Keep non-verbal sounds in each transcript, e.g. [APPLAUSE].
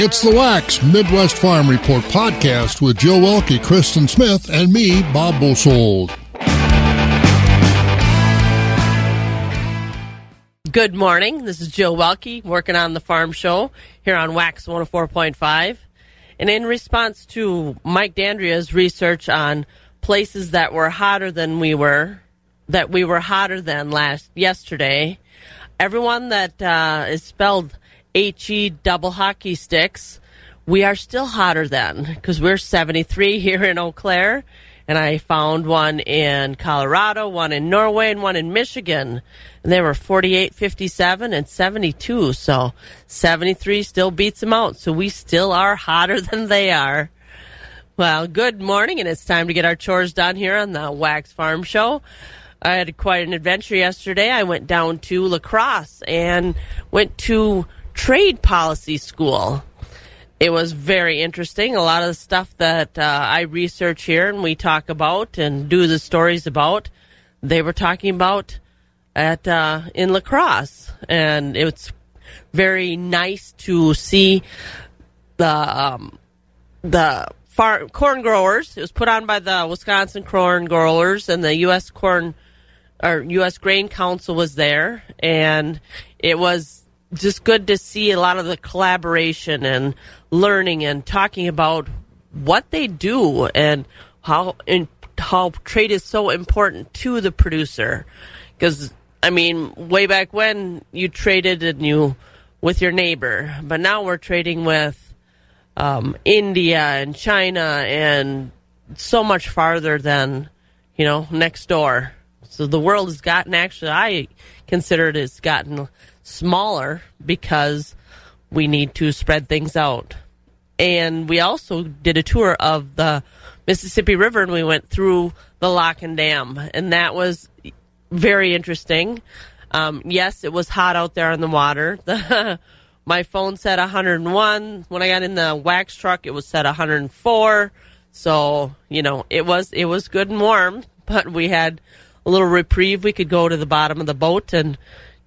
It's the Wax Midwest Farm Report podcast with Joe Welke, Kristen Smith, and me, Bob Bosold. Good morning. This is Joe Welke working on the farm show here on Wax 104.5. And in response to Mike Dandria's research on places that were hotter than we were, that we were hotter than last yesterday, everyone that uh, is spelled HE double hockey sticks, we are still hotter than because we're 73 [LAUGHS] here in Eau Claire. And I found one in Colorado, one in Norway, and one in Michigan. And they were 48, 57, and 72. So 73 still beats them out. So we still are [LAUGHS] hotter than they are. Well, good morning, and it's time to get our chores done here on the Wax Farm Show. I had quite an adventure yesterday. I went down to La Crosse and went to trade policy school. It was very interesting. A lot of the stuff that uh, I research here and we talk about and do the stories about, they were talking about at uh, in La Crosse, and it's very nice to see the um, the far, corn growers. It was put on by the Wisconsin Corn Growers and the U.S. Corn or U.S. Grain Council was there, and it was just good to see a lot of the collaboration and learning and talking about what they do and how and how trade is so important to the producer. Because I mean, way back when you traded and you with your neighbor, but now we're trading with um, India and China and so much farther than you know next door. So the world has gotten actually, I consider it has gotten smaller because we need to spread things out. And we also did a tour of the Mississippi River and we went through the lock and dam. And that was very interesting. Um, yes, it was hot out there on the water. [LAUGHS] The, my phone said 101. When I got in the wax truck, it was set 104. So, you know, it was, it was good and warm, [LAUGHS] but we had a little reprieve. We could go to the bottom of the boat and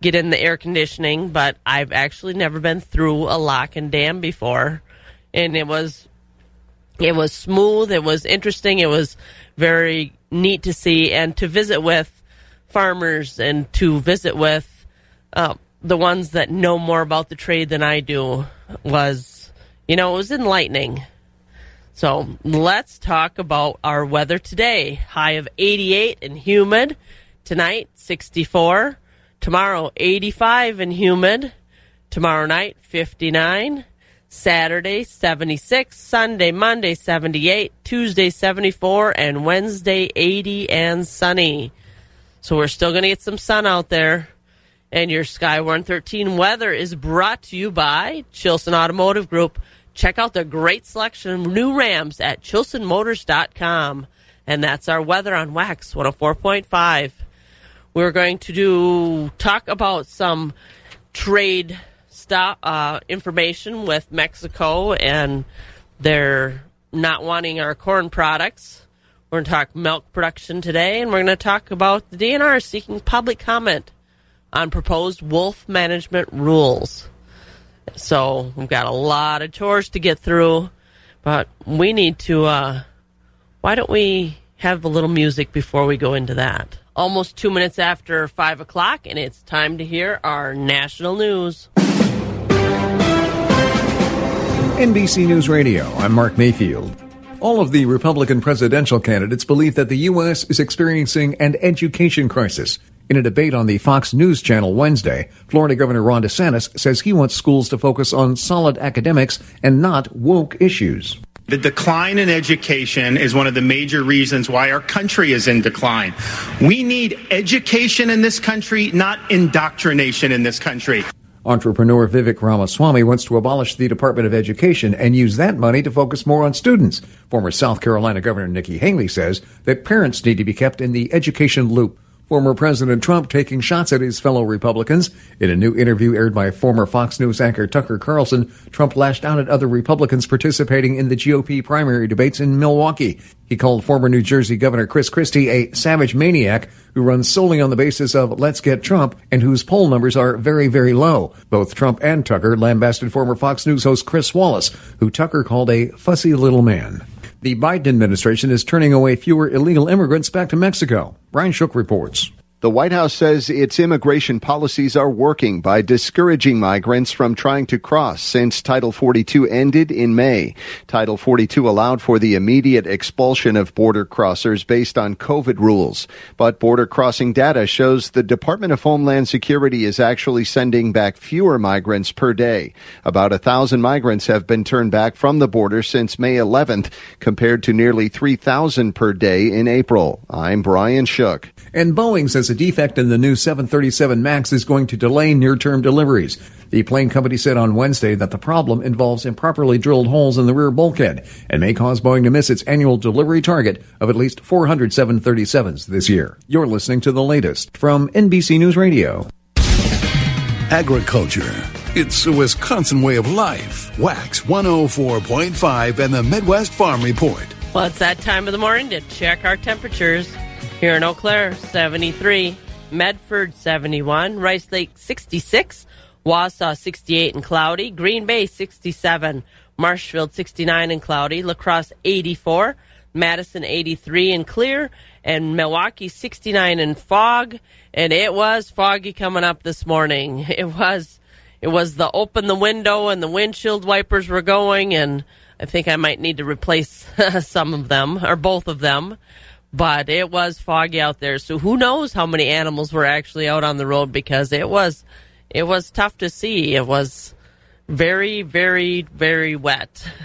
get in the air conditioning, but I've actually never been through a lock and dam before, and it was it was smooth. It was interesting. It was very neat to see and to visit with farmers and to visit with uh, the ones that know more about the trade than I do was, you know, it was enlightening. So let's talk about our weather today. High of 88 and humid. Tonight, 64. Tomorrow, 85 and humid. Tomorrow night, 59. Saturday, 76. Sunday, Monday, 78. Tuesday, 74. And Wednesday, 80 and sunny. So we're still going to get some sun out there. And your Sky 113 weather is brought to you by Chilson Automotive Group. Check out the great selection of new Rams at chilsonmotors.com. And that's our weather on Wax 104.5. We're going to do talk about some trade stop uh, information with Mexico and their not wanting our corn products. We're going to talk milk production today, and we're going to talk about the DNR seeking public comment on proposed wolf management rules. So we've got a lot of chores to get through, but we need to. Uh, why don't we have a little music before we go into that? Almost two minutes after five o'clock, and it's time to hear our national news. NBC News Radio, I'm Mark Mayfield. All of the Republican presidential candidates believe that the U.S. is experiencing an education crisis. In a debate on the Fox News channel Wednesday, Florida Governor Ron DeSantis says he wants schools to focus on solid academics and not woke issues. The decline in education is one of the major reasons why our country is in decline. We need education in this country, not indoctrination in this country. Entrepreneur Vivek Ramaswamy wants to abolish the Department of Education and use that money to focus more on students. Former South Carolina Governor Nikki Haley says that parents need to be kept in the education loop. Former President Trump taking shots at his fellow Republicans. In a new interview aired by former Fox News anchor Tucker Carlson, Trump lashed out at other Republicans participating in the GOP primary debates in Milwaukee. He called former New Jersey Governor Chris Christie a savage maniac who runs solely on the basis of let's get Trump and whose poll numbers are very, very low. Both Trump and Tucker lambasted former Fox News host Chris Wallace, who Tucker called a fussy little man. The Biden administration is turning away fewer illegal immigrants back to Mexico. Brian Shook reports. The White House says its immigration policies are working by discouraging migrants from trying to cross since Title 42 ended in May. Title 42 allowed for the immediate expulsion of border crossers based on COVID rules. But border crossing data shows the Department of Homeland Security is actually sending back fewer migrants per day. About a thousand migrants have been turned back from the border since May 11th, compared to nearly 3,000 per day in April. I'm Brian Shook. And Boeing says a defect in the new 737 MAX is going to delay near term deliveries. The plane company said on Wednesday that the problem involves improperly drilled holes in the rear bulkhead and may cause Boeing to miss its annual delivery target of at least 400 737s this year. You're listening to the latest from NBC News Radio. Agriculture. It's a Wisconsin way of life. Wax 104.5 and the Midwest Farm Report. Well, it's that time of the morning to check our temperatures. Here in Eau Claire, 73. Medford, 71. Rice Lake, 66. Wausau, 68 and cloudy. Green Bay, 67. Marshfield, 69 and cloudy. La Crosse, 84. Madison, 83 and clear. And Milwaukee, 69 and fog. And it was foggy coming up this morning. [LAUGHS] It was, it was the open the window and the windshield wipers were going. And I think I might need to replace [LAUGHS] some of them or both of them but it was foggy out there. So who knows how many animals were actually out on the road because it was it was tough to see. It was very, very, very wet. [LAUGHS]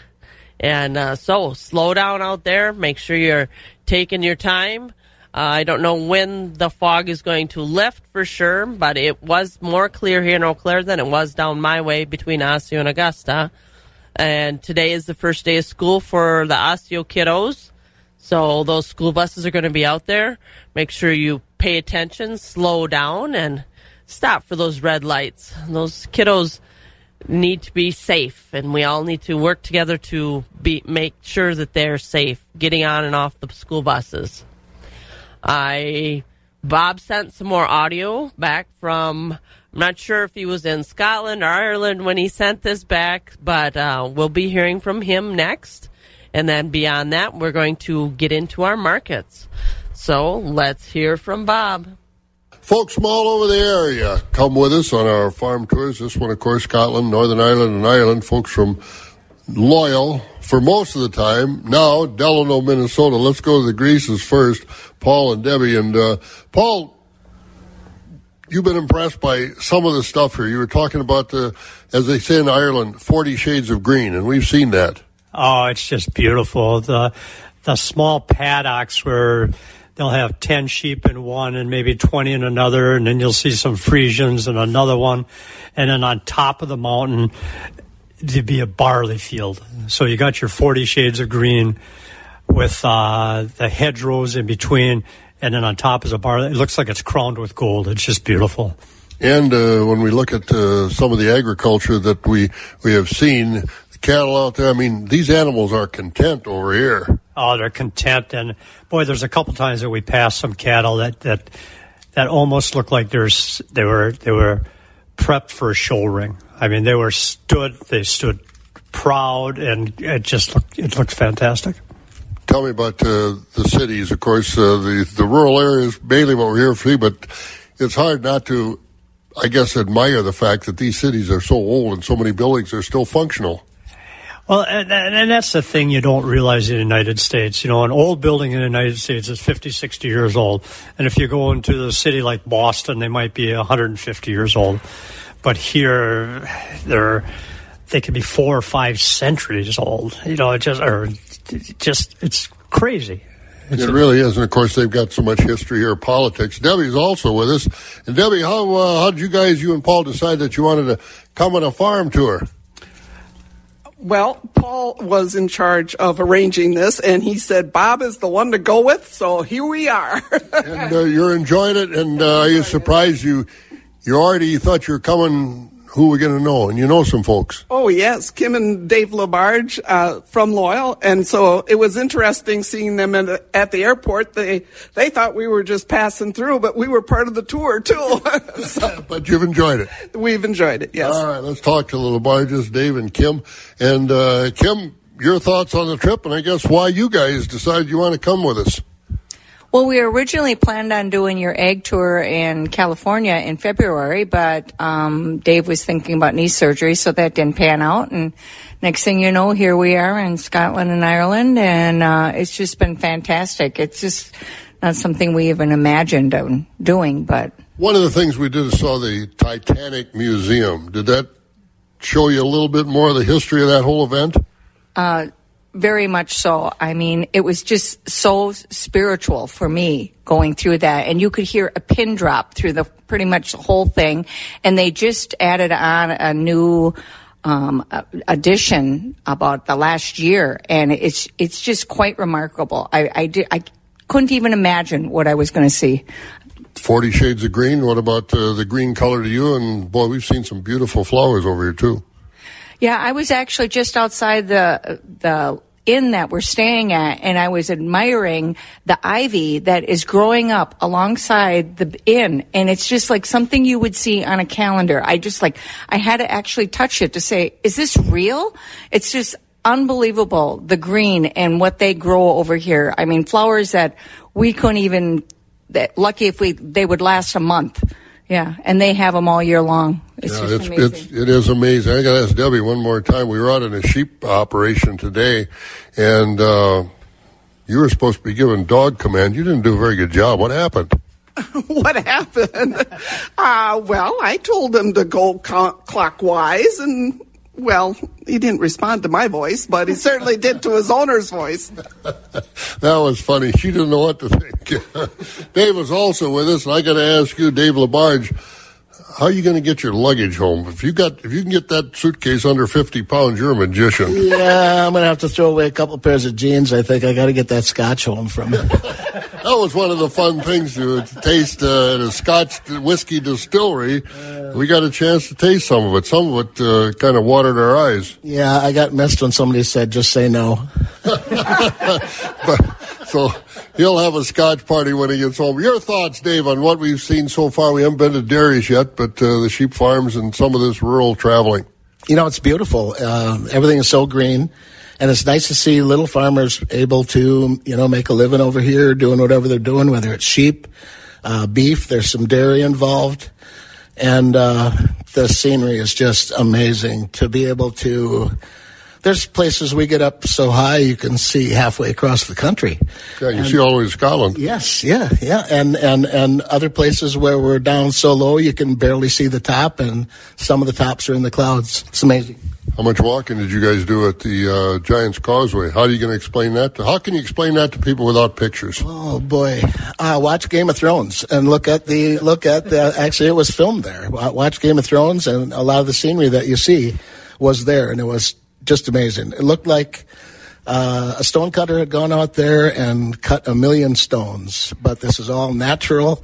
And uh, so slow down out there. Make sure you're taking your time. Uh, I don't know when the fog is going to lift for sure, but it was more clear here in Eau Claire than it was down my way between Osseo and Augusta. And today is the first day of school for the Osseo kiddos. So those school buses are going to be out there. Make sure you pay attention, slow down, and stop for those red lights. Those kiddos need to be safe, and we all need to work together to be make sure that they're safe getting on and off the school buses. I Bob sent some more audio back from. I'm not sure if he was in Scotland or Ireland when he sent this back, but uh, we'll be hearing from him next. And then beyond that, we're going to get into our markets. So let's hear from Bob. Folks from all over the area come with us on our farm tours. This one, of course, Scotland, Northern Ireland, and Ireland. Folks from Loyal for most of the time. Now, Delano, Minnesota. Let's go to the Greases first. Paul and Debbie. And uh, Paul, you've been impressed by some of the stuff here. You were talking about the, as they say in Ireland, 40 shades of green, and we've seen that. Oh, it's just beautiful. The the small paddocks where they'll have 10 sheep in one and maybe 20 in another, and then you'll see some Friesians in another one. And then on top of the mountain, to be a barley field. So you got your 40 shades of green with uh, the hedgerows in between, and then on top is a barley. It looks like it's crowned with gold. It's just beautiful. And uh, when we look at uh, some of the agriculture that we, we have seen, cattle out there. I mean, these animals are content over here. Oh, they're content, and boy, there's a couple times that we passed some cattle that that that almost looked like there's they were they were prepped for a show ring. I mean, they were stood they stood proud, and it just looked it looked fantastic. Tell me about uh, the cities. Of course, uh, the the rural areas mainly what we're here for, but it's hard not to, I guess, admire the fact that these cities are so old and so many buildings are still functional. Well, and, and, that's the thing you don't realize in the United States. You know, an old building in the United States is 50, 60 years old. And if you go into the city like Boston, they might be 150 years old. But here, they're, they can be four or five centuries old. You know, it just, or just, it's crazy. It's it really is, and of course they've got so much history here, politics. Debbie's also with us, and Debbie, how uh, how did you guys, you and Paul, decide that you wanted to come on a farm tour? Well, Paul was in charge of arranging this, and he said Bob is the one to go with. So here we are. and uh, you're enjoying it, and uh, are you surprised you you already thought you were coming who are we're going to know, and you know some folks. Oh yes, Kim and Dave Labarge uh, from Loyal, and so it was interesting seeing them at, at, the airport. They they thought we were just passing through, but we were part of the tour too. [LAUGHS] so, [LAUGHS] but you've enjoyed it. We've enjoyed it. Yes. All right, let's talk to the Labarges, Dave and Kim, and uh, Kim. Your thoughts on the trip, and I guess why you guys decided you want to come with us. Well, we originally planned on doing your egg tour in California in February, but um, Dave was thinking about knee surgery, so that didn't pan out. And next thing you know, here we are in Scotland and Ireland, and uh, it's just been fantastic. It's just not something we even imagined doing, but. One of the things we did is saw the Titanic Museum. Did that show you a little bit more of the history of that whole event? Uh, very much so. I mean, it was just so spiritual for me going through that. And you could hear a pin drop through the pretty much the whole thing. And they just added on a new um, addition about the last year. And it's, it's just quite remarkable. I, I, did, I couldn't even imagine what I was going to see. Forty Shades of Green. What about uh, the green color to you? And boy, we've seen some beautiful flowers over here too. Yeah, I was actually just outside the the inn that we're staying at and I was admiring the ivy that is growing up alongside the inn and it's just like something you would see on a calendar. I just like I had to actually touch it to say, is this real? It's just unbelievable the green and what they grow over here. I mean, flowers that we couldn't even that lucky if we they would last a month. Yeah, and they have them all year long. It's yeah, it's, it's, it is amazing. I got to ask Debbie one more time. We were out in a sheep operation today, and uh, you were supposed to be giving dog command. You didn't do a very good job. What happened? [LAUGHS] what happened? [LAUGHS] Uh, well, I told them to go co- clockwise, and well, he didn't respond to my voice, but he certainly did to his owner's voice. [LAUGHS] that was funny. She didn't know what to think. [LAUGHS] Dave was also with us, and I got to ask you, Dave Labarge, how are you going to get your luggage home? If you got, if you can get that suitcase under fifty pounds, you're a magician. Yeah, I'm going to have to throw away a couple pairs of jeans. I think I got to get that Scotch home from him. [LAUGHS] that was one of the fun things to taste uh, at a Scotch whiskey distillery. Uh, we got a chance to taste some of it. Some of it uh, kind of watered our eyes. Yeah, I got missed when somebody said, "Just say no." [LAUGHS] but, so he'll have a Scotch party when he gets home. Your thoughts, Dave, on what we've seen so far? We haven't been to dairies yet, but uh, the sheep farms and some of this rural traveling. You know, it's beautiful. Uh, everything is so green. And it's nice to see little farmers able to, you know, make a living over here doing whatever they're doing, whether it's sheep, uh, beef, there's some dairy involved. And uh, the scenery is just amazing to be able to there's places we get up so high you can see halfway across the country. Yeah, you and, see all the way to Scotland. Yes, yeah, yeah, and and and other places where we're down so low you can barely see the top, and some of the tops are in the clouds. It's amazing. How much walking did you guys do at the uh, Giants Causeway? How are you going to explain that? To, how can you explain that to people without pictures? Oh boy, uh, watch Game of Thrones and look at the look at the. Actually, it was filmed there. Watch Game of Thrones, and a lot of the scenery that you see was there, and it was just amazing. It looked like uh, a stone cutter had gone out there and cut a million stones, but this is all natural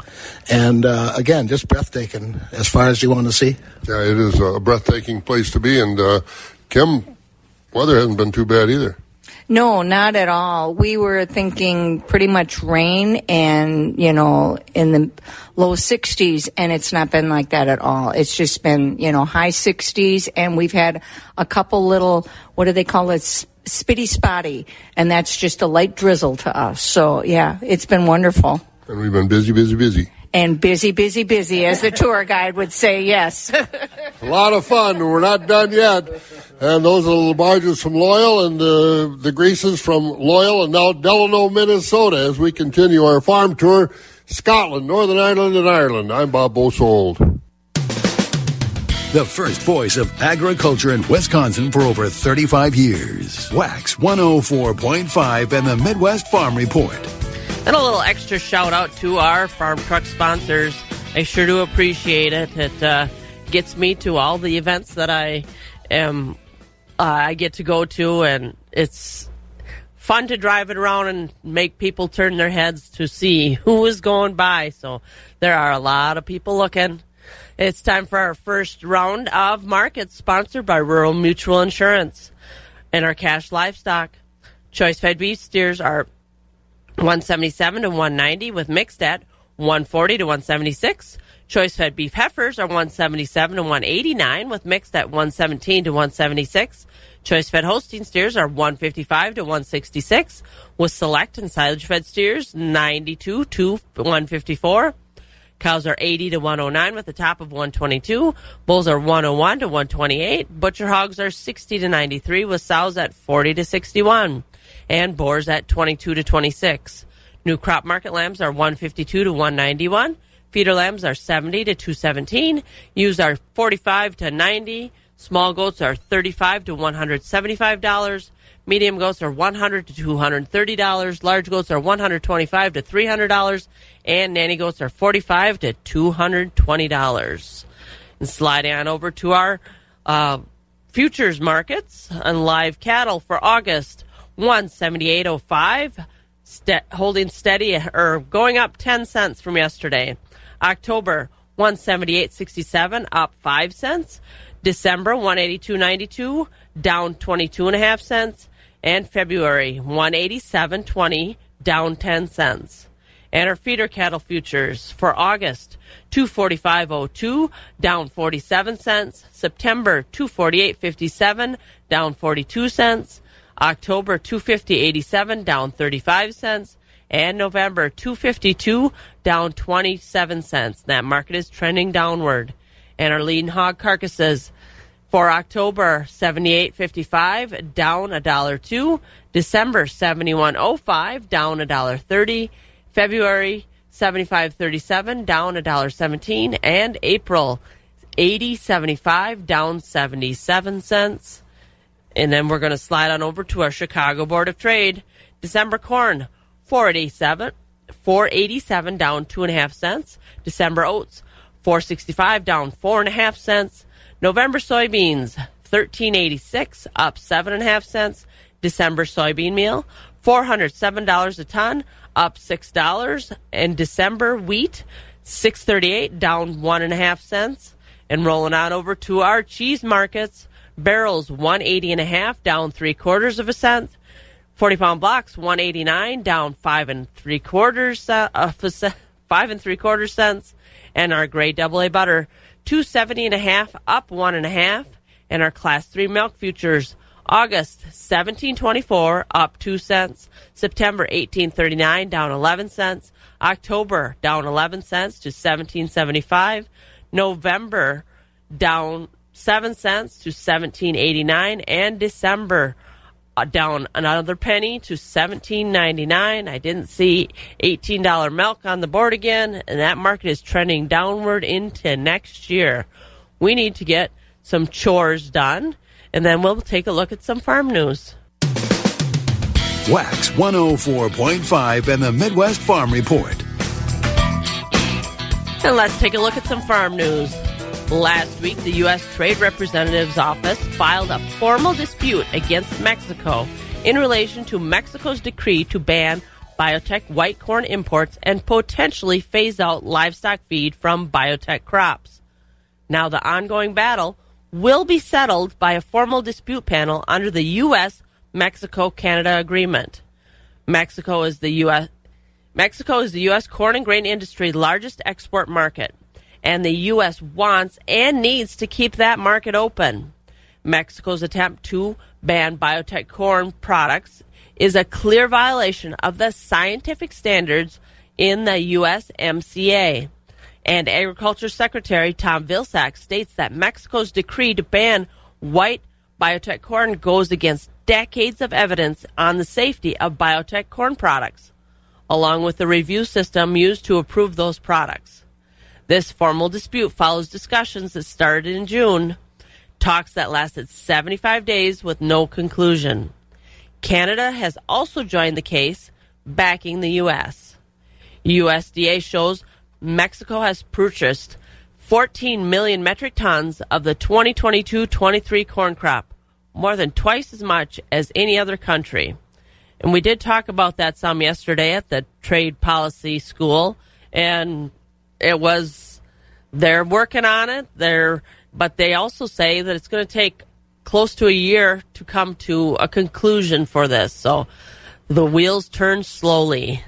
and uh, again, just breathtaking as far as you want to see. Yeah, it is a breathtaking place to be, and uh, Kim, weather hasn't been too bad either. No, not at all. We were thinking pretty much rain and, you know, in the low 60s, and it's not been like that at all. It's just been, you know, high 60s, and we've had a couple little, what do they call it? Spitty spotty, and that's just a light drizzle to us. So, yeah, it's been wonderful. And we've been busy, busy, busy and busy, busy, busy, as the tour guide would say. Yes. [LAUGHS] a lot of fun. We're not done yet. And those are the barges from Loyal and uh, the greases from Loyal and now Delano, Minnesota as we continue our farm tour, Scotland, Northern Ireland, and Ireland. I'm Bob Bosold. The first voice of agriculture in Wisconsin for over 35 years. Wax 104.5 and the Midwest Farm Report. And a little extra shout out to our farm truck sponsors. I sure do appreciate it. It uh, gets me to all the events that I am uh, I get to go to, and it's fun to drive it around and make people turn their heads to see who is going by. So there are a lot of people looking. It's time for our first round of markets sponsored by Rural Mutual Insurance and our cash livestock. Choice fed beef steers are 177 to 190 with mixed at 140 to 176. Choice fed beef heifers are 177 to 189 with mixed at 117 to 176. Choice fed Holstein steers are 155 to 166 with select and silage fed steers 92 to 154. Cows are 80 to 109 with a top of 122. Bulls are 101 to 128. Butcher hogs are 60 to 93 with sows at 40 to 61 and boars at 22 to 26. New crop market lambs are 152 to 191. Feeder lambs are 70 to 217. Ewes are 45 to 90. Small goats are 35 to 175 dollars. Medium goats are 100 to 230 dollars. Large goats are 125 to 300 dollars, and nanny goats are 45 to 220 dollars. And sliding on over to our uh, futures markets on live cattle for August, 178.05, st- holding steady or going up 10 cents from yesterday. October 178.67, up 5 cents. December 182.92, down 22 and a half cents, and February 187.20, down 10 cents. And our feeder cattle futures for August 245.02, down 47 cents. September 248.57, down 42 cents. October 250.87, down 35 cents. And November 252, down 27 cents. That market is trending downward and our lean hog carcasses for October 78.55 down a dollar two, December 71.05 down a dollar 30, February 75.37 down a dollar 17, and April 80.75 down 77 cents. And then we're going to slide on over to our Chicago Board of Trade. December corn 487, 487 down two and a half cents. December oats 465 down four and a half cents. November soybeans 1386 up seven and a half cents. December soybean meal $407 a ton up six dollars. And December wheat 638 down one and a half cents. And rolling on over to our cheese markets, barrels 180 and a half down three quarters of a cent. 40 pound blocks 189 down five and three quarters uh, five and three quarters cents. And our grade double A butter, two seventy and a half, up one and a half, and our class three milk futures, August seventeen twenty four, up two cents, September eighteen thirty nine, down eleven cents, October down eleven cents to seventeen seventy five, November down seven cents to seventeen eighty nine, and December Uh, down another penny to seventeen ninety nine. I didn't see eighteen dollar milk on the board again, and that market is trending downward into next year. We need to get some chores done, and then we'll take a look at some farm news. Wax 104.5 and the Midwest Farm Report. And let's take a look at some farm news. Last week, the U.S. Trade Representative's Office filed a formal dispute against Mexico in relation to Mexico's decree to ban biotech white corn imports and potentially phase out livestock feed from biotech crops. Now, the ongoing battle will be settled by a formal dispute panel under the U.S. Mexico Canada Agreement. Mexico is the U.S. Mexico is the U.S. corn and grain industry's largest export market and the U.S. wants and needs to keep that market open. Mexico's attempt to ban biotech corn products is a clear violation of the scientific standards in the USMCA. And Agriculture Secretary Tom Vilsack states that Mexico's decree to ban white biotech corn goes against decades of evidence on the safety of biotech corn products, along with the review system used to approve those products. This formal dispute follows discussions that started in June, talks that lasted 75 days with no conclusion. Canada has also joined the case, backing the U.S. USDA shows Mexico has purchased 14 million metric tons of the 2022 23 corn crop, more than twice as much as any other country. And we did talk about that some yesterday at the trade policy school, and it was they're working on it. They're but they also say that it's going to take close to a year to come to a conclusion for this. So the wheels turn slowly.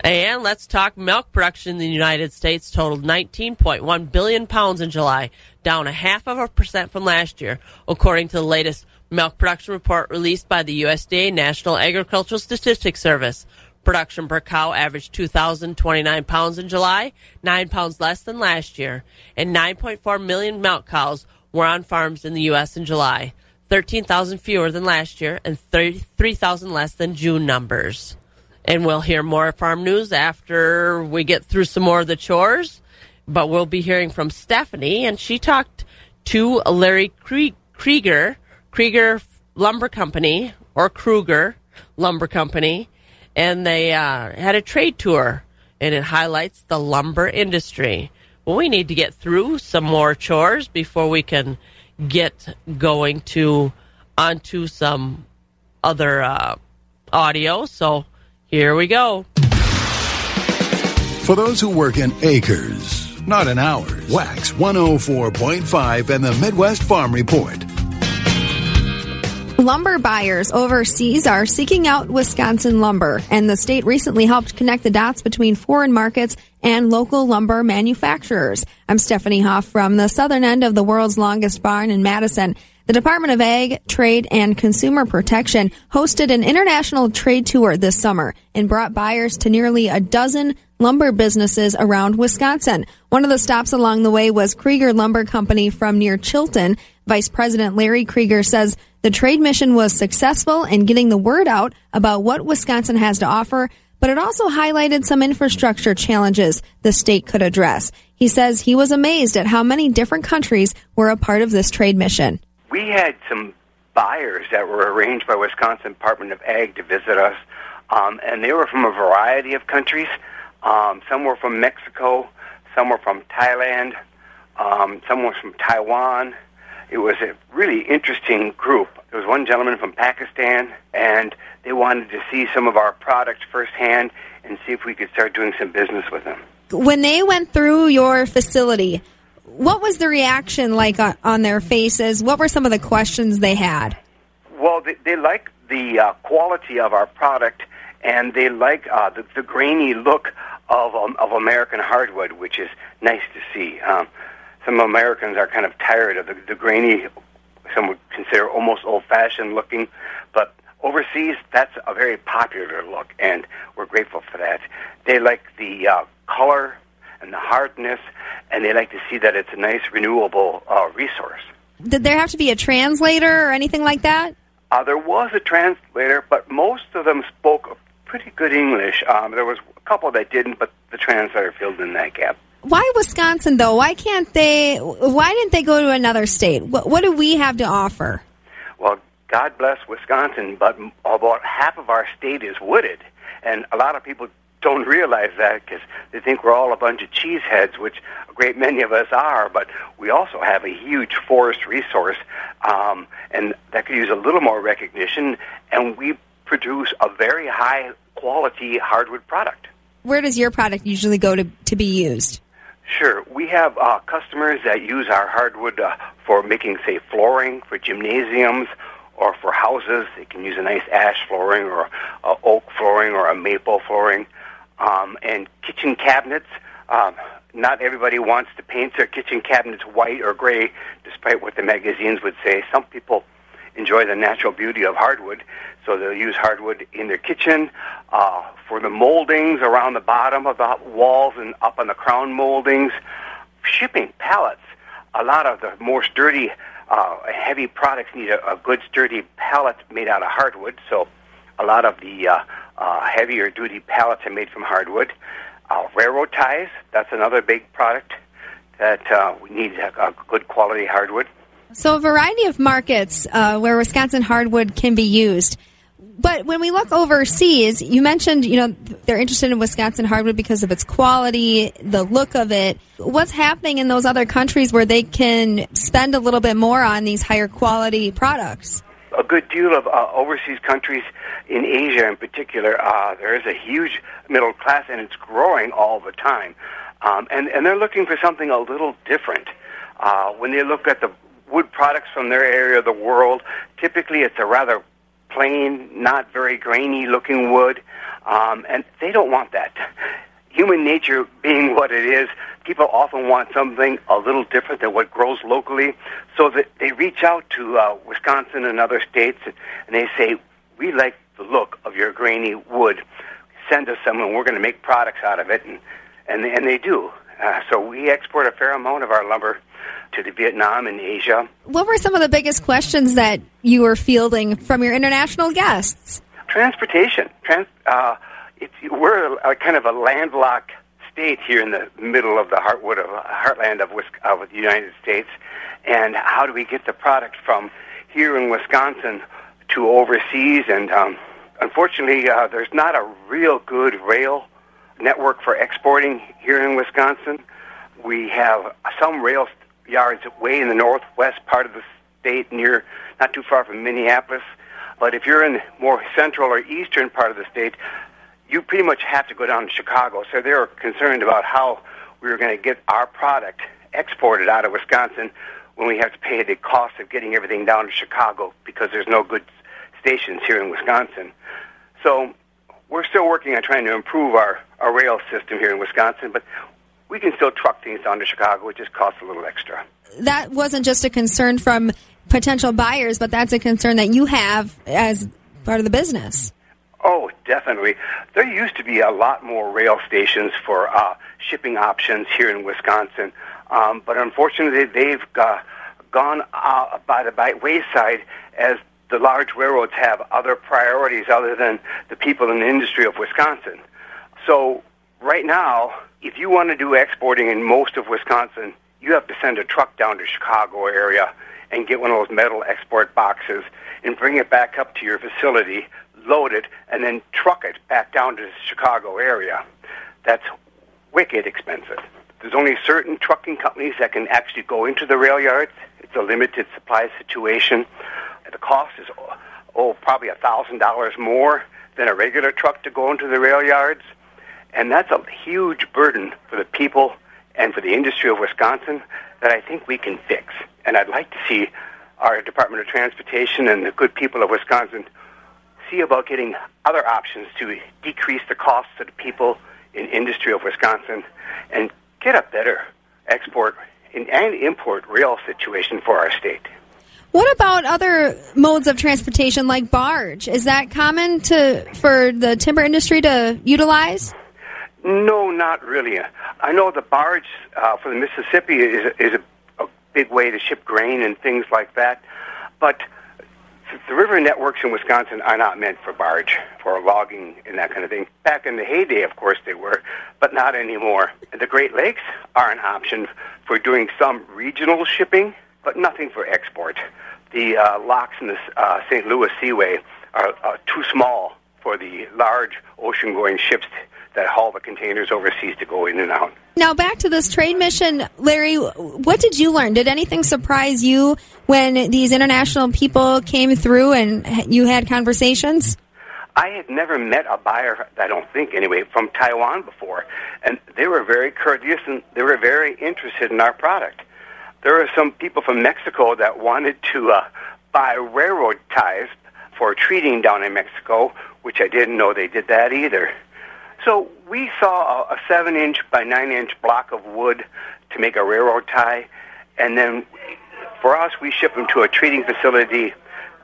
And let's talk milk production in the United States totaled 19.1 billion pounds in July, down a half of a percent from last year, according to the latest milk production report released by the USDA National Agricultural Statistics Service. Production per cow averaged 2,029 pounds in July, 9 pounds less than last year, and 9.4 million milk cows were on farms in the U.S. in July, 13,000 fewer than last year, and 3,000 less than June numbers. And we'll hear more farm news after we get through some more of the chores. But we'll be hearing from Stephanie, and she talked to Larry Krieger, Krieger Lumber Company, or Kruger Lumber Company, and they uh, had a trade tour, and it highlights the lumber industry. Well, we need to get through some more chores before we can get going to onto some other uh, audio. So here we go. For those who work in acres, not in hours, Wax 104.5 and the Midwest Farm Report. Lumber buyers overseas are seeking out Wisconsin lumber, and the state recently helped connect the dots between foreign markets and local lumber manufacturers. I'm Stephanie Hoff from the southern end of the world's longest barn in Madison. The Department of Ag, Trade, and Consumer Protection hosted an international trade tour this summer and brought buyers to nearly a dozen lumber businesses around Wisconsin. One of the stops along the way was Krieger Lumber Company from near Chilton. Vice President Larry Krieger says the trade mission was successful in getting the word out about what Wisconsin has to offer, but it also highlighted some infrastructure challenges the state could address. He says he was amazed at how many different countries were a part of this trade mission. We had some buyers that were arranged by Wisconsin Department of Ag to visit us, um, and they were from a variety of countries. Um, some were from Mexico, some were from Thailand, um, some were from Taiwan, it was a really interesting group. There was one gentleman from Pakistan, and they wanted to see some of our products firsthand and see if we could start doing some business with them. When they went through your facility, what was the reaction like on, their faces? What were some of the questions they had? Well, they, they like the uh, quality of our product, and they like uh, the, the grainy look of um, of American hardwood, which is nice to see. Um, some Americans are kind of tired of the, the grainy, some would consider almost old-fashioned looking, but overseas that's a very popular look, and we're grateful for that. They like the uh, color and the hardness, and they like to see that it's a nice renewable uh, resource. Did there have to be a translator or anything like that? Uh, there was a translator, but most of them spoke pretty good English. Um, there was a couple that didn't, but the translator filled in that gap why Wisconsin though? Why can't they? Why didn't they go to another state? What, what do we have to offer? Well, God bless Wisconsin, but about half of our state is wooded, and a lot of people don't realize that because they think we're all a bunch of cheeseheads, which a great many of us are. But we also have a huge forest resource, um, and that could use a little more recognition. And we produce a very high quality hardwood product. Where does your product usually go to, to be used? Sure. We have uh, customers that use our hardwood uh, for making, say, flooring for gymnasiums or for houses. They can use a nice ash flooring or a oak flooring or a maple flooring. Um, and kitchen cabinets. Um, not everybody wants to paint their kitchen cabinets white or gray, despite what the magazines would say. Some people enjoy the natural beauty of hardwood, so they'll use hardwood in their kitchen uh, for the moldings around the bottom of the walls and up on the crown moldings. Shipping pallets. A lot of the more sturdy, uh, heavy products need a, a good sturdy pallet made out of hardwood. So a lot of the uh, uh, heavier duty pallets are made from hardwood. Uh, railroad ties. That's another big product that uh, we need a, a good quality hardwood. So, a variety of markets uh, where Wisconsin hardwood can be used. But when we look overseas, you mentioned, you know, they're interested in Wisconsin hardwood because of its quality, the look of it. What's happening in those other countries where they can spend a little bit more on these higher quality products? A good deal of uh, overseas countries in Asia, in particular, uh, there is a huge middle class, and it's growing all the time. Um, and and they're looking for something a little different. Uh, when they look at the wood products from their area of the world, typically it's a rather plain, not very grainy looking wood, um, and they don't want that. Human nature being [LAUGHS] what it is, people often want something a little different than what grows locally, so that they reach out to uh, Wisconsin and other states and they say, "We like the look of your grainy wood. Send us some, and we're going to make products out of it." And and and they do. Uh, so we export a fair amount of our lumber to the Vietnam and Asia. What were some of the biggest questions that you were fielding from your international guests? Transportation. Trans, uh, it's, we're a, a kind of a landlocked state here in the middle of the heartwood of heartland of, of the United States, and how do we get the product from here in Wisconsin to overseas? And um, unfortunately, uh, there's not a real good rail network for exporting here in Wisconsin. We have some rail yards way in the northwest part of the state, near not too far from Minneapolis. But if you're in the more central or eastern part of the state, you pretty much have to go down to Chicago. So they're concerned about how we are going to get our product exported out of Wisconsin when we have to pay the cost of getting everything down to Chicago because there's no good stations here in Wisconsin. So we're still working on trying to improve our, our rail system here in Wisconsin, but we can still truck things down to Chicago. It just costs a little extra. That wasn't just a concern from potential buyers, but that's a concern that you have as part of the business. Oh, definitely. There used to be a lot more rail stations for uh, shipping options here in Wisconsin, um, but unfortunately, they've uh, gone uh, by the by wayside as the large railroads have other priorities other than the people in the industry of Wisconsin. So right now, if you want to do exporting in most of Wisconsin, you have to send a truck down to Chicago area and get one of those metal export boxes and bring it back up to your facility, load it, and then truck it back down to the Chicago area. That's wicked expensive. There's only certain trucking companies that can actually go into the rail yards. It's a limited supply situation. The cost is oh probably a thousand dollars more than a regular truck to go into the rail yards, and that's a huge burden for the people and for the industry of Wisconsin that I think we can fix. And I'd like to see our Department of Transportation and the good people of Wisconsin see about getting other options to decrease the costs to the people in industry of Wisconsin and get a better export and import rail situation for our state. What about other modes of transportation like barge? Is that common to for the timber industry to utilize? No, not really. I know the barge uh, for the Mississippi is is a, a big way to ship grain and things like that, but the river networks in Wisconsin are not meant for barge, for logging and that kind of thing. Back in the heyday, of course, they were, but not anymore. The Great Lakes are an option for doing some regional shipping, but nothing for export the uh, locks in the uh, St. Lawrence Seaway are, are too small for the large ocean-going ships that haul the containers overseas to go in and out. Now, back to this trade mission, Larry, what did you learn? Did anything surprise you when these international people came through and you had conversations? I had never met a buyer, I don't think anyway, from Taiwan before. And they were very courteous and they were very interested in our product there were some people from Mexico that wanted to uh, buy railroad ties for treating down in Mexico, which I didn't know they did that either. So we saw a, a seven inch by nine inch block of wood to make a railroad tie, and then for us, we ship them to a treating facility,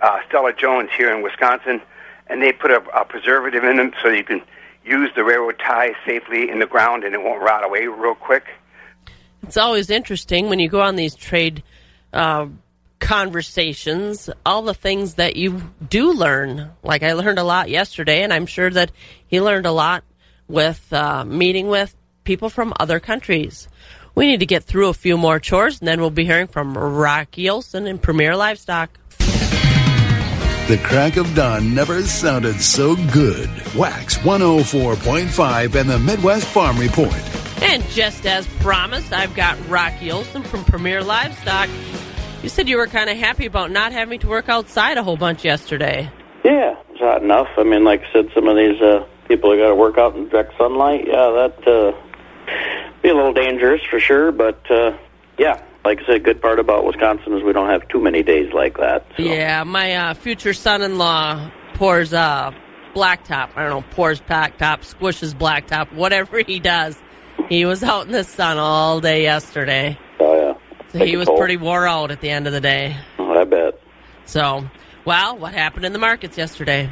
uh, Stella Jones here in Wisconsin, and they put a, a preservative in them so you can use the railroad tie safely in the ground and it won't rot away real quick it's always interesting when you go on these trade uh, conversations, all the things that you do learn. Like I learned a lot yesterday, and I'm sure that he learned a lot with uh, meeting with people from other countries. We need to get through a few more chores, and then we'll be hearing from Rocky Olson in Premier Livestock. The crack of dawn never sounded so good. Wax 104.5 and the Midwest Farm Report. And just as promised, I've got Rocky Olson from Premier Livestock. You said you were kind of happy about not having to work outside a whole bunch yesterday. Yeah, it's hot enough. I mean, like I said, some of these uh, people have got to work out in direct sunlight, yeah, that uh, be a little dangerous for sure. But uh, yeah, like I said, good part about Wisconsin is we don't have too many days like that. So. Yeah, my uh, future son-in-law pours uh, blacktop. I don't know, pours blacktop, squishes blacktop, whatever he does. He was out in the sun all day yesterday. Oh yeah. So Take he was cold. pretty wore out at the end of the day. Oh, I bet. So, well, what happened in the markets yesterday?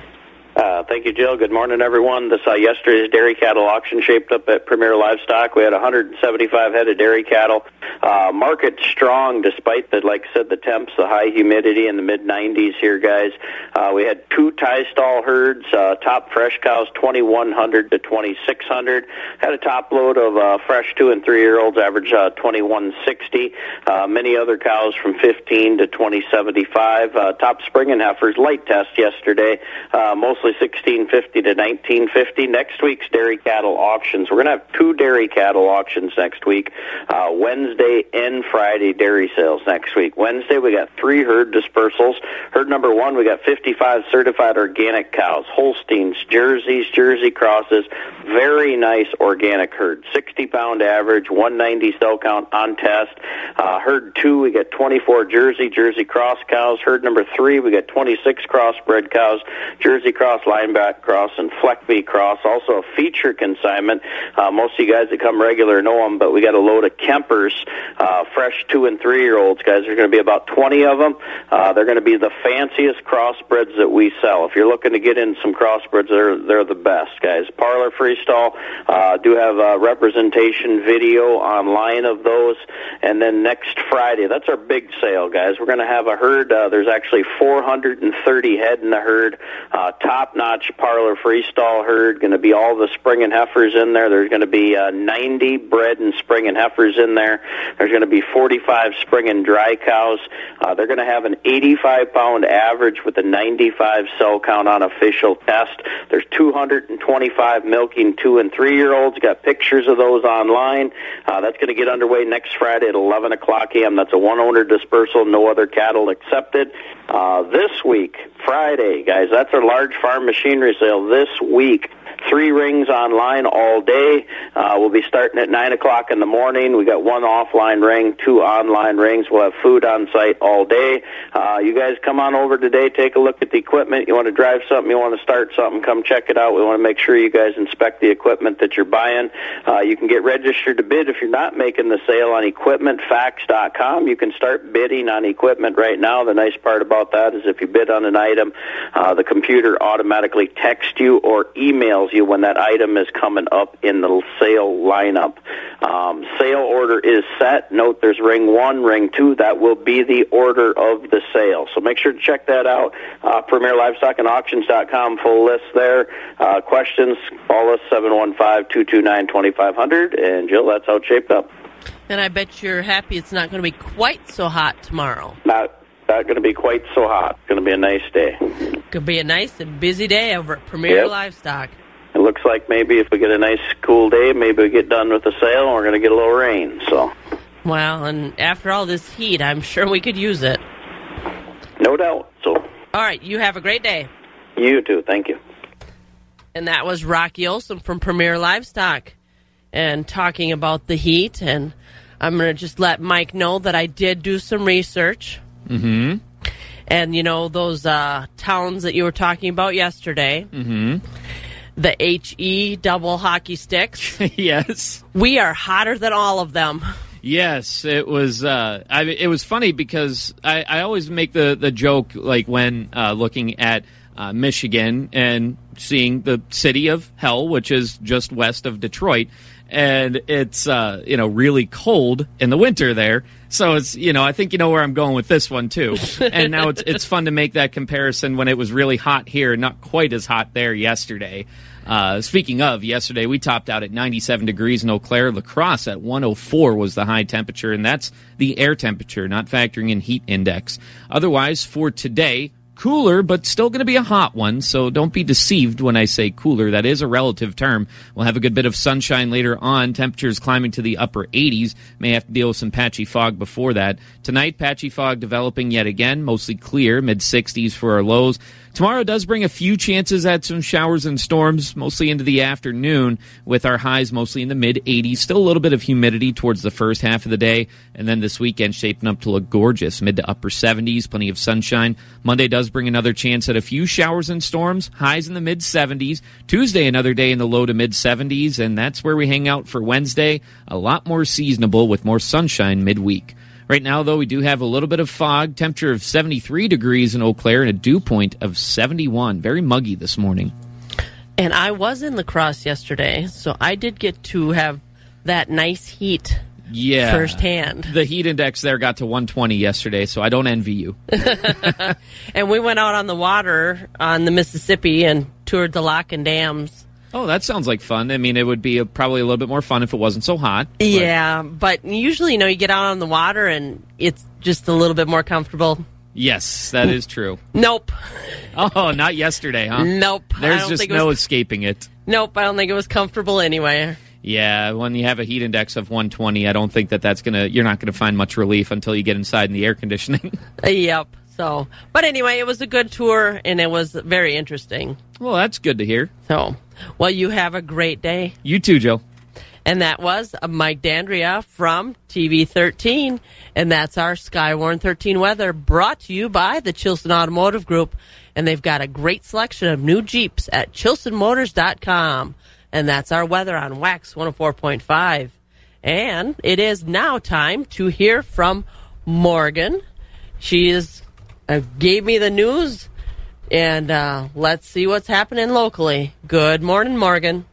Uh, thank you, Jill. Good morning, everyone. This uh, yesterday's dairy cattle auction shaped up at Premier Livestock. We had 175 head of dairy cattle. Uh, market strong despite the, like I said, the temps, the high humidity in the mid 90s here, guys. Uh, we had two tie stall herds. Uh, top fresh cows 2100 to 2600. Had a top load of uh, fresh two and three year olds, average uh, 2160. Uh, many other cows from 15 to 2075. Uh, top spring and heifers light test yesterday. Uh, mostly 1650 to 1950. Next week's dairy cattle auctions. We're going to have two dairy cattle auctions next week. Uh, Wednesday and Friday dairy sales next week. Wednesday we got three herd dispersals. Herd number one we got 55 certified organic cows, Holsteins, Jerseys, Jersey crosses. Very nice organic herd. 60 pound average, 190 cell count on test. Uh, herd two we got 24 Jersey, Jersey cross cows. Herd number three we got 26 crossbred cows, Jersey cross, lineback cross, and Fleckvieh cross. Also a feature consignment. Uh, most of you guys that come regular know them, but we got a load of Kempers, uh, fresh two and three year olds, guys. There's going to be about 20 of them. Uh, they're going to be the fanciest crossbreds that we sell. If you're looking to get in some crossbreds, they're they're the best, guys. Parlor Freestall uh, do have a representation video online of those, and then next Friday, that's our big sale, guys. We're going to have a herd. Uh, there's actually 430 head in the herd. Uh, top notch Parlor Freestall herd. Going to be all the spring and heifers in there. There's going to be uh, 90 bred and spring and heifers in there. There's going to be 45 spring and dry cows. Uh, they're going to have an 85 pound average with a 95 cell count on official test. There's 225 milking two and three year olds. Got pictures of those online. Uh, that's going to get underway next Friday at 11 o'clock a.m. That's a one owner dispersal, no other cattle accepted. Uh, this week, Friday, guys, that's our large farm machinery sale this week. Three rings online all day. Uh, we'll be starting at 9 o'clock in the morning. We got one offline ring, two online rings. We'll have food on site all day. Uh, you guys come on over today, take a look at the equipment. You want to drive something, you want to start something, come check it out. We want to make sure you guys inspect the equipment that you're buying. Uh, you can get registered to bid if you're not making the sale on equipmentfacts.com. You can start bidding on equipment right now. The nice part about that is if you bid on an item, uh, the computer automatically texts you or emails you when that item is coming up in the sale lineup. Um, sale order is set. Note there's ring one, ring two. That will be the order of the sale. So make sure to check that out. Uh, Premier Livestock and Auctions.com, full list there. Uh, questions, call us 715-229-2500. And Jill, that's how it's shaped up. And I bet you're happy it's not going to be quite so hot tomorrow. Not, not going to be quite so hot. It's going to be a nice day. Could be a nice and busy day over at Premier Yep. Livestock. It looks like maybe if we get a nice cool day, maybe we get done with the sale and we're going to get a little rain. So, Well, and after all this heat, I'm sure we could use it. no doubt. So, All right, you have a great day. you too. Thank you. And that was Rocky Olson from Premier Livestock and talking about the heat. And I'm going to just let Mike know that I did do some research. Mm-hmm. And, you know, those uh, towns that you were talking about yesterday, Mm-hmm. the HE double hockey sticks, [LAUGHS] yes. we are hotter than all of them. Yes, it was. Uh, I, it was funny because I, I always make the, the joke like when uh, looking at uh, Michigan and seeing the city of hell, which is just west of Detroit, and it's uh, you know really cold in the winter there. So it's you know I think you know where I'm going with this one too. [LAUGHS] and now it's it's fun to make that comparison when it was really hot here, not quite as hot there yesterday. Uh, speaking of, yesterday we topped out at 97 degrees in Eau Claire. La Crosse at 104 was the high temperature, and that's the air temperature, not factoring in heat index. Otherwise, for today, cooler, but still going to be a hot one. So don't be deceived when I say cooler. That is a relative term. We'll have a good bit of sunshine later on. Temperatures climbing to the upper 80s. May have to deal with some patchy fog before that. Tonight, patchy fog developing yet again, mostly clear, mid 60s for our lows. Tomorrow does bring a few chances at some showers and storms, mostly into the afternoon, with our highs mostly in the mid 80s. Still a little bit of humidity towards the first half of the day, and then this weekend shaping up to look gorgeous, mid to upper 70s, plenty of sunshine. Monday does bring another chance at a few showers and storms, highs in the mid 70s. Tuesday, another day in the low to mid 70s, and that's where we hang out for Wednesday. A lot more seasonable with more sunshine midweek. Right now, though, we do have a little bit of fog, temperature of 73 degrees in Eau Claire, and a dew point of 71. Very muggy this morning. And I was in La Crosse yesterday, so I did get to have that nice heat Yeah. firsthand. The heat index there got to 120 yesterday, so I don't envy you. [LAUGHS] and we went out on the water on the Mississippi and toured the lock and dams. Oh, that sounds like fun. I mean, it would be a, probably a little bit more fun if it wasn't so hot. but- Yeah, but usually, you know, you get out on the water and it's just a little bit more comfortable. Yes, that is true. Nope. Oh, not yesterday, huh? Nope. There's just no was- escaping it. Nope, I don't think it was comfortable anyway. Yeah, when you have a heat index of 120, I don't think that that's gonna. You're not gonna find much relief until you get inside in the air conditioning. [LAUGHS] Yep. So, but anyway, it was a good tour and it was very interesting. well, that's good to hear. So, well, you have a great day. You too, Joe. And that was Mike Dandria from TV 13. And that's our Skywarn 13 weather brought to you by the Chilson Automotive Group. And they've got a great selection of new Jeeps at chilsonmotors.com. And that's our weather on Wax 104.5. And it is now time to hear from Morgan. She is uh, gave me the news, and uh, let's see what's happening locally. Good morning, Morgan.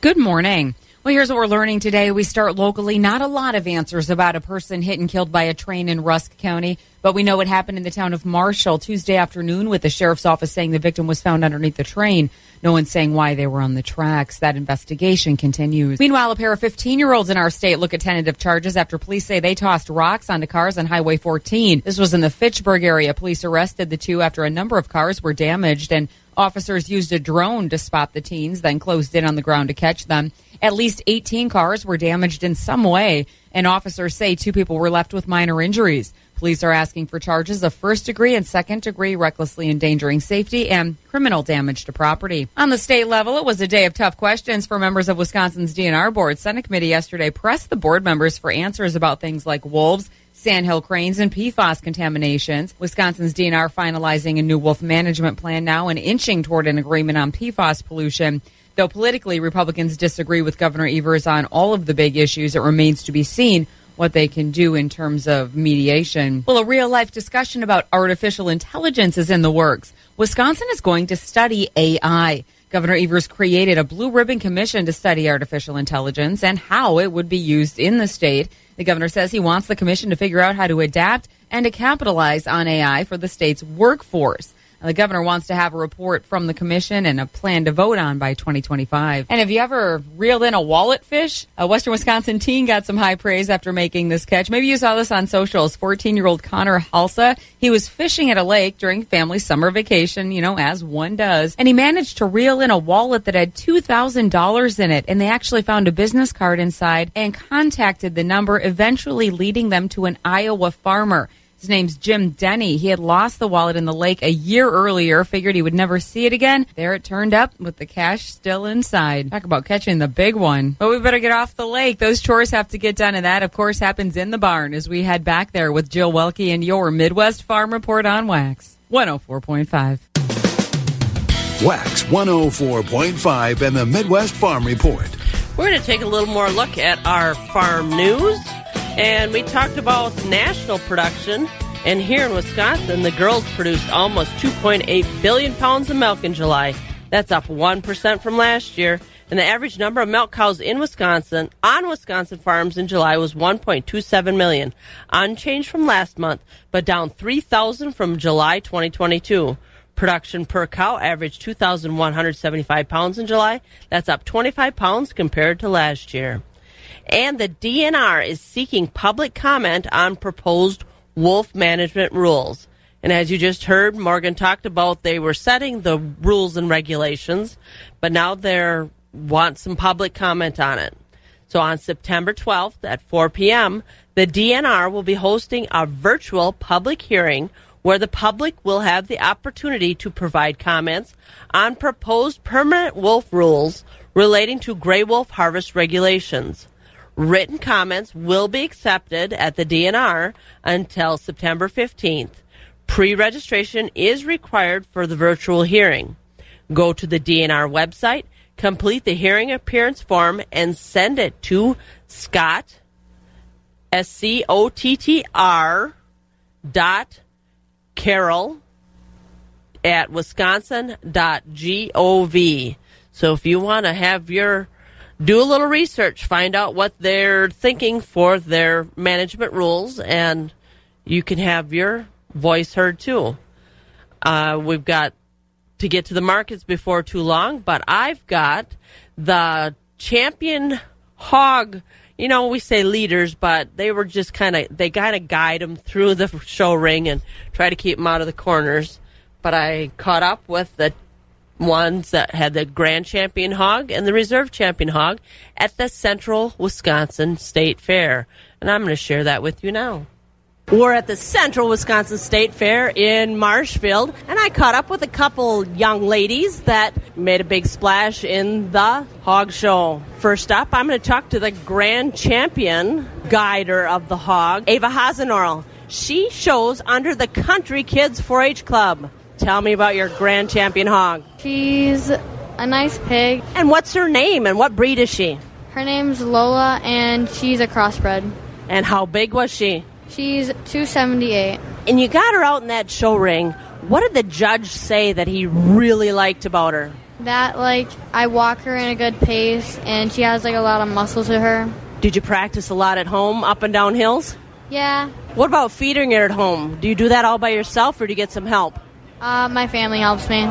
Good morning. Well, here's what we're learning today. We start locally. Not a lot of answers about a person hit and killed by a train in Rusk County, but we know what happened in the town of Marshall Tuesday afternoon with the sheriff's office saying the victim was found underneath the train. No one saying why they were on the tracks. That investigation continues. Meanwhile, a pair of 15 year olds in our state look at tentative charges after police say they tossed rocks onto cars on Highway 14. This was in the Fitchburg area. Police arrested the two after a number of cars were damaged and Officers used a drone to spot the teens, then closed in on the ground to catch them. At least 18 cars were damaged in some way, and officers say two people were left with minor injuries. Police are asking for charges of first degree and second degree recklessly endangering safety and criminal damage to property. On the state level, it was a day of tough questions for members of Wisconsin's DNR board. Senate committee yesterday pressed the board members for answers about things like wolves, sandhill cranes, and PFAS contaminations. Wisconsin's DNR finalizing a new wolf management plan now and inching toward an agreement on PFAS pollution. Though politically, Republicans disagree with Governor Evers on all of the big issues, it remains to be seen what they can do in terms of mediation. Well, a real life discussion about artificial intelligence is in the works. Wisconsin is going to study AI. Governor Evers created a blue ribbon commission to study artificial intelligence and how it would be used in the state. The governor says he wants the commission to figure out how to adapt and to capitalize on AI for the state's workforce. The governor wants to have a report from the commission and a plan to vote on by 2025. And have you ever reeled in a wallet fish? A Western Wisconsin teen got some high praise after making this catch. Maybe you saw this on socials. 14 year old Connor Halsa. He was fishing at a lake during family summer vacation, you know, as one does. And he managed to reel in a wallet that had $2,000 in it. And they actually found a business card inside and contacted the number, eventually leading them to an Iowa farmer. His name's Jim Denny. He had lost the wallet in the lake a year earlier, figured he would never see it again. There it turned up with the cash still inside. Talk about catching the big one. But we better get off the lake. Those chores have to get done, and that, of course, happens in the barn as we head back there with Jill Welke and your Midwest Farm Report on Wax 104.5. Wax 104.5 and the Midwest Farm Report. We're going to take a little more look at our farm news. And we talked about national production. And here in Wisconsin, the girls produced almost 2.8 billion pounds of milk in July. That's up 1% from last year. And the average number of milk cows in Wisconsin on Wisconsin farms in July was 1.27 million, unchanged from last month, but down 3,000 from July 2022. Production per cow averaged 2,175 pounds in July. That's up 25 pounds compared to last year. And the DNR is seeking public comment on proposed wolf management rules. And as you just heard, Morgan talked about they were setting the rules and regulations, but now they're want some public comment on it. So on September 12th at 4 p.m., the DNR will be hosting a virtual public hearing where the public will have the opportunity to provide comments on proposed permanent wolf rules relating to gray wolf harvest regulations. Written comments will be accepted at the DNR until September 15th. Pre registration is required for the virtual hearing. Go to the DNR website, complete the hearing appearance form, and send it to Scott, S C O T T R, dot Carol at wisconsin.gov. So if you want to have your do a little research, find out what they're thinking for their management rules, and you can have your voice heard too. Uh, we've got to get to the markets before too long, but I've got the champion hog. You know, we say leaders, but they were just kind of they kind of guide them through the [LAUGHS] show ring and try to keep them out of the corners. But I caught up with the ones that had the grand champion hog and the reserve champion hog at the Central Wisconsin State Fair. And I'm going to share that with you now. We're at the Central Wisconsin State Fair in Marshfield, and I caught up with a couple young ladies that made a big splash in the hog show. First up, I'm going to talk to the grand champion guider of the hog, Ava Hasenorl. She shows under the Country Kids 4 H Club. Tell me about your grand champion hog. She's a nice pig. And what's her name and what breed is she? Her name's Lola and she's a crossbred. And how big was she? She's 278. And you got her out in that show ring. What did the judge say that he really liked about her? That, like, I walk her in a good pace and she has, like, a lot of muscle to her. Did you practice a lot at home, up and down hills? Yeah. What about feeding her at home? Do you do that all by yourself or do you get some help? Uh, my family helps me.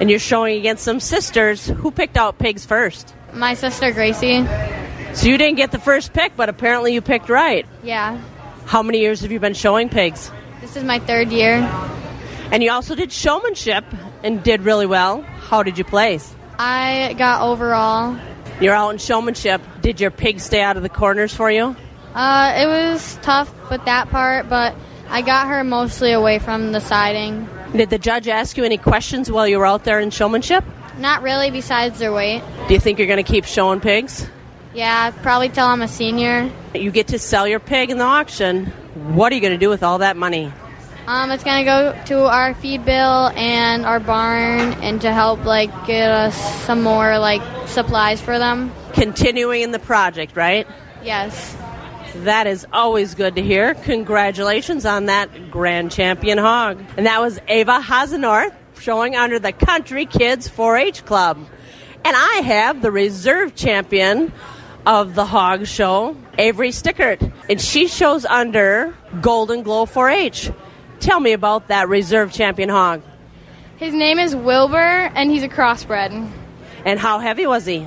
And you're showing against some sisters. Who picked out pigs first? My sister Gracie. So you didn't get the first pick, but apparently you picked right. Yeah. How many years have you been showing pigs? This is my third year. And you also did showmanship and did really well. How did you place? I got overall. You're out in showmanship. Did your pig stay out of the corners for you? Uh, it was tough with that part, but I got her mostly away from the siding. Did the judge ask you any questions while you were out there in showmanship? Not really, besides their weight. Do you think you're going to keep showing pigs? Yeah, I'd probably tell I'm a senior. You get to sell your pig in the auction. What are you going to do with all that money? Um, it's gonna go to our feed bill and our barn, and to help like get us some more like supplies for them. Continuing in the project, right? Yes. That is always good to hear. Congratulations on that grand champion hog. And that was Ava Hazenorth showing under the Country Kids 4 H Club. And I have the reserve champion of the hog show, Avery Stickert. And she shows under Golden Glow 4 H. Tell me about that reserve champion hog. His name is Wilbur, and he's a crossbred. And how heavy was he?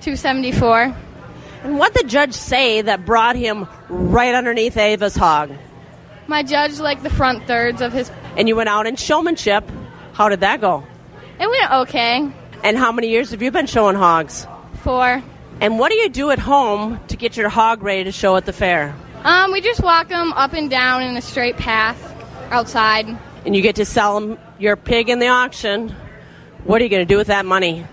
274. And what did the judge say that brought him right underneath Ava's hog? My judge liked the front thirds of his. And you went out in showmanship. How did that go? It went okay. And how many years have you been showing hogs? Four. And what do you do at home to get your hog ready to show at the fair? Um, we just walk them up and down in a straight path outside. And you get to sell them your pig in the auction. What are you going to do with that money?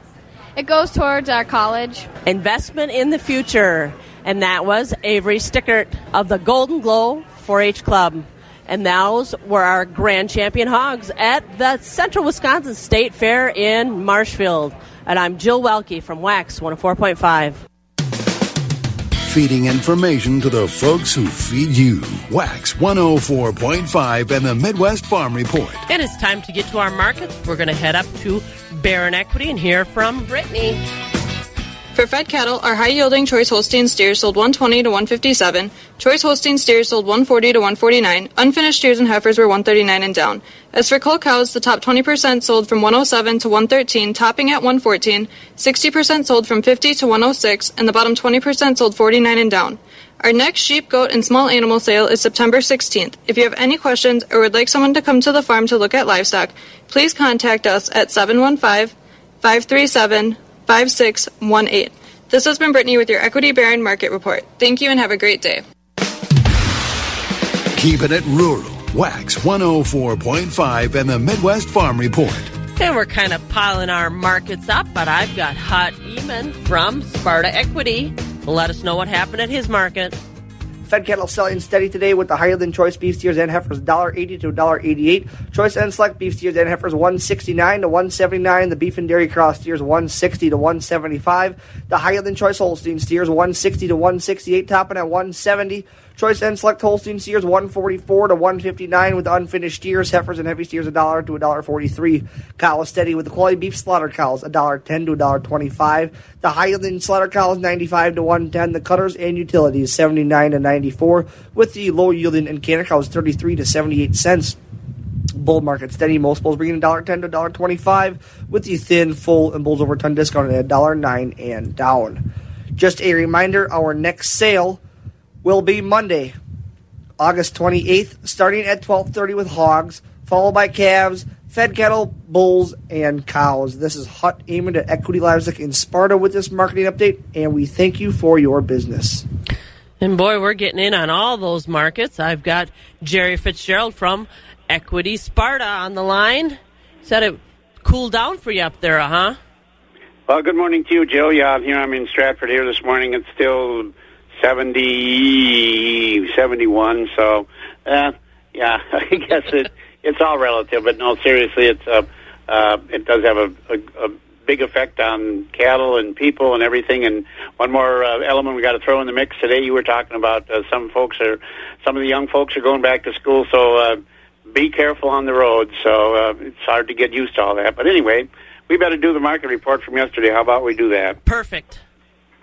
It goes towards our college. Investment in the future. And that was Avery Stickert of the Golden Glow 4 H Club. And those were our grand champion hogs at the Central Wisconsin State Fair in Marshfield. And I'm Jill Welke from Wax 104.5. Feeding information to the folks who feed you. Wax 104.5 and the Midwest Farm Report. And it's time to get to our markets. We're going to head up to Barron Equity and hear from Brittany. For fed cattle, our high-yielding choice Holstein steers sold 120 to 157. Choice Holstein steers sold 140 to 149. Unfinished steers and heifers were 139 and down. As for cull cows, the top 20% sold from 107 to 113, topping at 114. 60% sold from 50 to 106, and the bottom 20% sold 49 and down. Our next sheep, goat, and small animal sale is September 16th. If you have any questions or would like someone to come to the farm to look at livestock, please contact us at 715 537 5618. This has been Brittany with your Equity Barron Market Report. Thank you and have a great day. Keeping it rural. Wax 104.5 and the Midwest Farm Report. And we're kind of piling our markets up, but I've got Hot Eamon from Sparta Equity. Let us know what happened at his market. Fed cattle selling steady today with the higher than choice beef steers and heifers $1.80 to $1.88. Choice and select beef steers and heifers 169 to 179. The beef and dairy cross steers 160 to 175. The higher than choice Holstein steers 160 to 168, topping at 170. Choice and select Holstein steers 144 to 159 with unfinished steers, heifers, and heavy steers a dollar to a dollar 43. Cow steady with the quality beef slaughter cows a dollar 10 to a dollar 25. The higher than slaughter cows 95 to 110. The cutters and utilities 79 to 94 with the low yielding and canner cows 33 to 78 cents. Bull market steady. Most bulls bringing a dollar ten to a dollar twenty-five, with the thin, full, and bulls over ton discounted at a dollar nine and down. Just a reminder: our next sale will be Monday, August 28th, starting at 12:30 with hogs, followed by calves, fed cattle, bulls, and cows. This is Hut aiming at Equity Livestock in Sparta with this marketing update, and we thank you for your business. And boy, we're getting in on all those markets. I've got Jerry Fitzgerald from Equity Sparta on the line. Said it cooled down for you up there, huh? Well, good morning to you, Jill. Yeah, I'm here I'm in Stratford here this morning. It's still 70, 71. So, uh, yeah, [LAUGHS] I guess it it's all relative. But no, seriously, it's uh, uh, it does have a, a, a big effect on cattle and people and everything. And one more uh, element we got to throw in the mix today. You were talking about uh, some folks are some of the young folks are going back to school, so uh, be careful on the road. So uh, it's hard to get used to all that. But anyway, we better do the market report from yesterday. How about we do that? Perfect.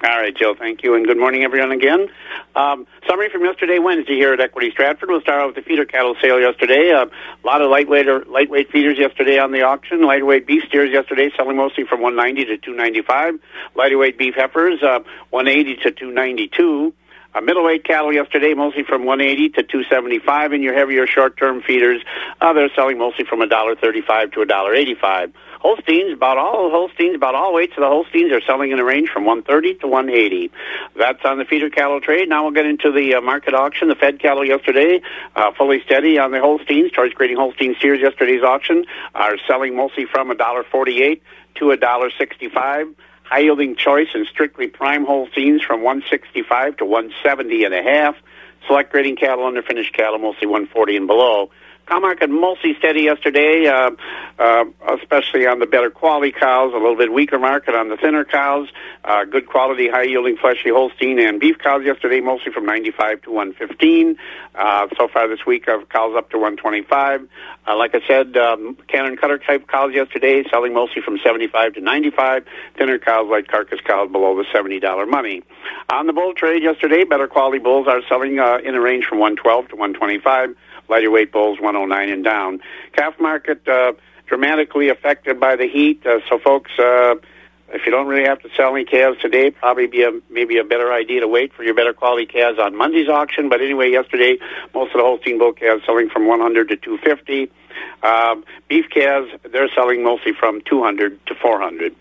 All right, Jill, thank you, and good morning, everyone, again. Um, summary from yesterday, Wednesday, here at Equity Stratford. We'll start out with the feeder cattle sale yesterday. Uh, a lot of lightweight lightweight feeders yesterday on the auction. Lightweight beef steers yesterday selling mostly from 190 to 295. Lightweight beef heifers, uh, 180 to 292. Uh, middleweight cattle yesterday mostly from 180 to 275, and your heavier short-term feeders, uh, they're selling mostly from $1.35 to $1.85. Holsteins, about all Holsteins, about all weights of the Holsteins are selling in a range from 130 to 180. That's on the feeder cattle trade. Now we'll get into the uh, market auction. The fed cattle yesterday, uh, fully steady on the Holsteins. Choice grading Holstein steers yesterday's auction are selling mostly from $1.48 to $1.65 high yielding choice and strictly prime Holsteins from 165 to 170 and a half. Select grading cattle, under finished cattle, mostly 140 and below. Cow market mostly steady yesterday, uh, uh, especially on the better quality cows. A little bit weaker market on the thinner cows. Uh, good quality, high yielding, fleshy Holstein and beef cows yesterday, mostly from 95 to 115. Uh, so far this week, of cows up to 125. Uh, like I said, um, canner cutter type cows yesterday, selling mostly from 75 to 95. Thinner cows like carcass cows below the $70 money. On the bull trade yesterday, better quality bulls are selling uh, in a range from 112 to 125 lighter weight bulls 109 and down. Calf market uh, dramatically affected by the heat. Uh, so, folks, uh, if you don't really have to sell any calves today, probably be a maybe a better idea to wait for your better quality calves on Monday's auction. But anyway, yesterday most of the Holstein bull calves selling from 100 to 250. Um, beef calves they're selling mostly from 200 to 400.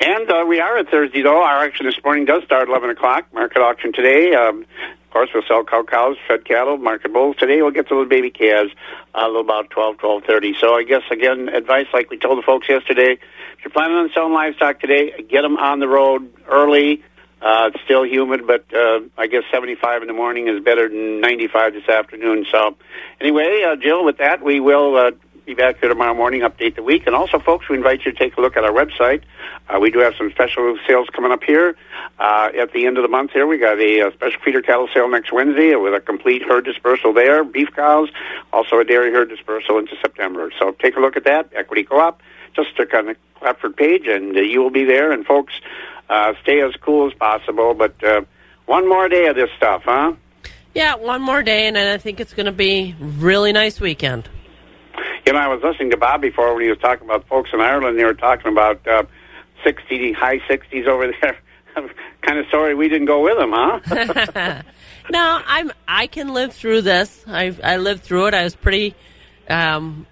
And uh, we are at Thursday, though. Our auction this morning does start at 11 o'clock. Market auction today. Um, of course, we'll sell cow cows, fed cattle, market bulls. Today we'll get the baby calves uh, a little about 12, 12.30. So I guess, again, advice like we told the folks yesterday, if you're planning on selling livestock today, get them on the road early. Uh, it's still humid, but uh, I guess 75 in the morning is better than 95 this afternoon. So anyway, uh, Jill, with that, we will uh, be back here tomorrow morning, update the week. And also, folks, we invite you to take a look at our website. Uh, we do have some special sales coming up here uh, at the end of the month. Here, we got a, a special feeder cattle sale next Wednesday with a complete herd dispersal there, beef cows, also a dairy herd dispersal into September. So take a look at that, Equity Co-op. Just click on the Clapford page, and uh, you will be there. And folks, uh, stay as cool as possible. But uh, one more day of this stuff, huh? Yeah, one more day, and I think it's going to be really nice weekend. You know, I was listening to Bob before when he was talking about folks in Ireland. They were talking about uh, 60, high 60s over there. I'm kind of sorry we didn't go with them, huh? [LAUGHS] [LAUGHS] no, I'm. I can live through this. I I lived through it. I was pretty. Um,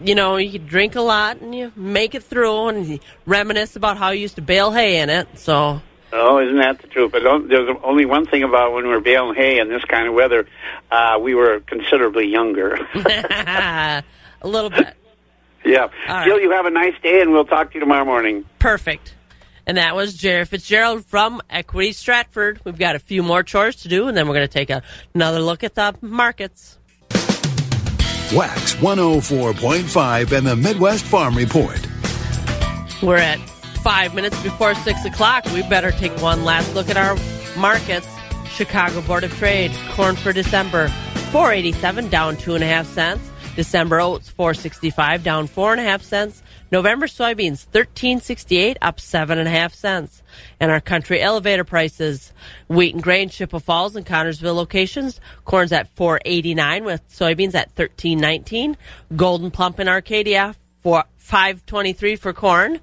you know, you drink a lot and you make it through, and you reminisce about how you used to bale hay in it. So Oh, isn't that the truth? But there's only one thing about when we were baling hay in this kind of weather, uh, we were considerably younger. [LAUGHS] a little bit. [LAUGHS] yeah. All Jill, right. you have a nice day, and we'll talk to you tomorrow morning. Perfect. And that was Jerry Fitzgerald from Equity Stratford. We've got a few more chores to do, and then we're going to take a, another look at the markets. Wax 104.5 and the Midwest Farm Report. We're at five minutes before six o'clock. We better take one last look at our markets. Chicago Board of Trade, corn for December, 487 down two and a half cents. December oats, 465 down four and a half cents. November soybeans, 1368 up seven and a half cents. And our country elevator prices, wheat and grain, Chippewa Falls and Connorsville locations. Corn's at 489 with soybeans at 1319. Gold'n Plump in Arcadia, for 523 for corn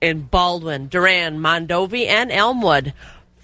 in Baldwin, Durand, Mondovi, and Elmwood.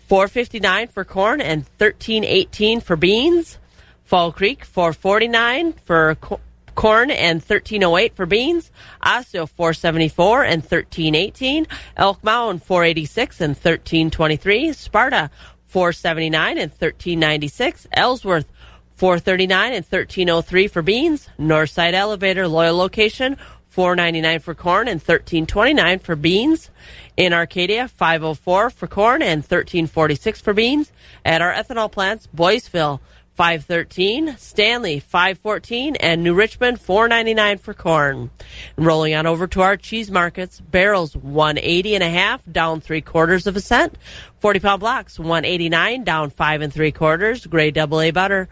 459 for corn and 1318 for beans. Fall Creek 449 for co- corn and 1308 for beans. Osseo 474 and 1318. Elk Mound 486 and 1323. Sparta 479 and 1396. Ellsworth 439 and 1303 for beans. Northside Elevator Loyal Location 499 for corn and 1329 for beans. In Arcadia, 504 for corn and 1346 for beans. At our ethanol plants, Boyceville, 513, Stanley, 514, and New Richmond, 499 for corn. Rolling on over to our cheese markets, barrels, 180 and a half, down three quarters of a cent. 40 pound blocks, 189, down five and three quarters. Grade double A butter,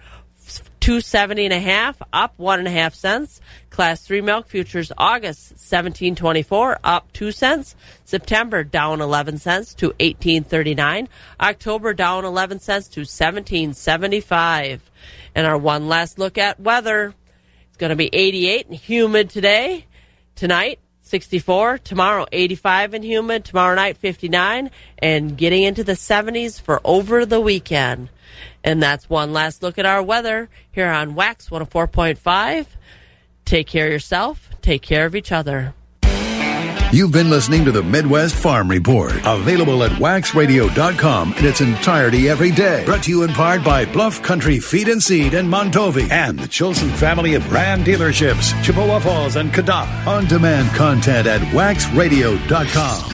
270 and a half up one and a half cents. Class 3 milk futures august 1724 up 2 cents. September down 11 cents to 1839 october down 11 cents to 1775 and our one last look at weather. It's going to be 88 and humid today. Tonight 64 tomorrow 85 and humid. Tomorrow night 59 and getting into the 70s for over the weekend and that's one last look at our weather here on wax 104.5 take care of yourself take care of each other You've been listening to the Midwest Farm Report, available at waxradio.com in its entirety every day. Brought to you in part by Bluff Country Feed and Seed in Mondovi and the Chilson family of Ram dealerships, Chippewa Falls and Cadott. On demand content at waxradio.com.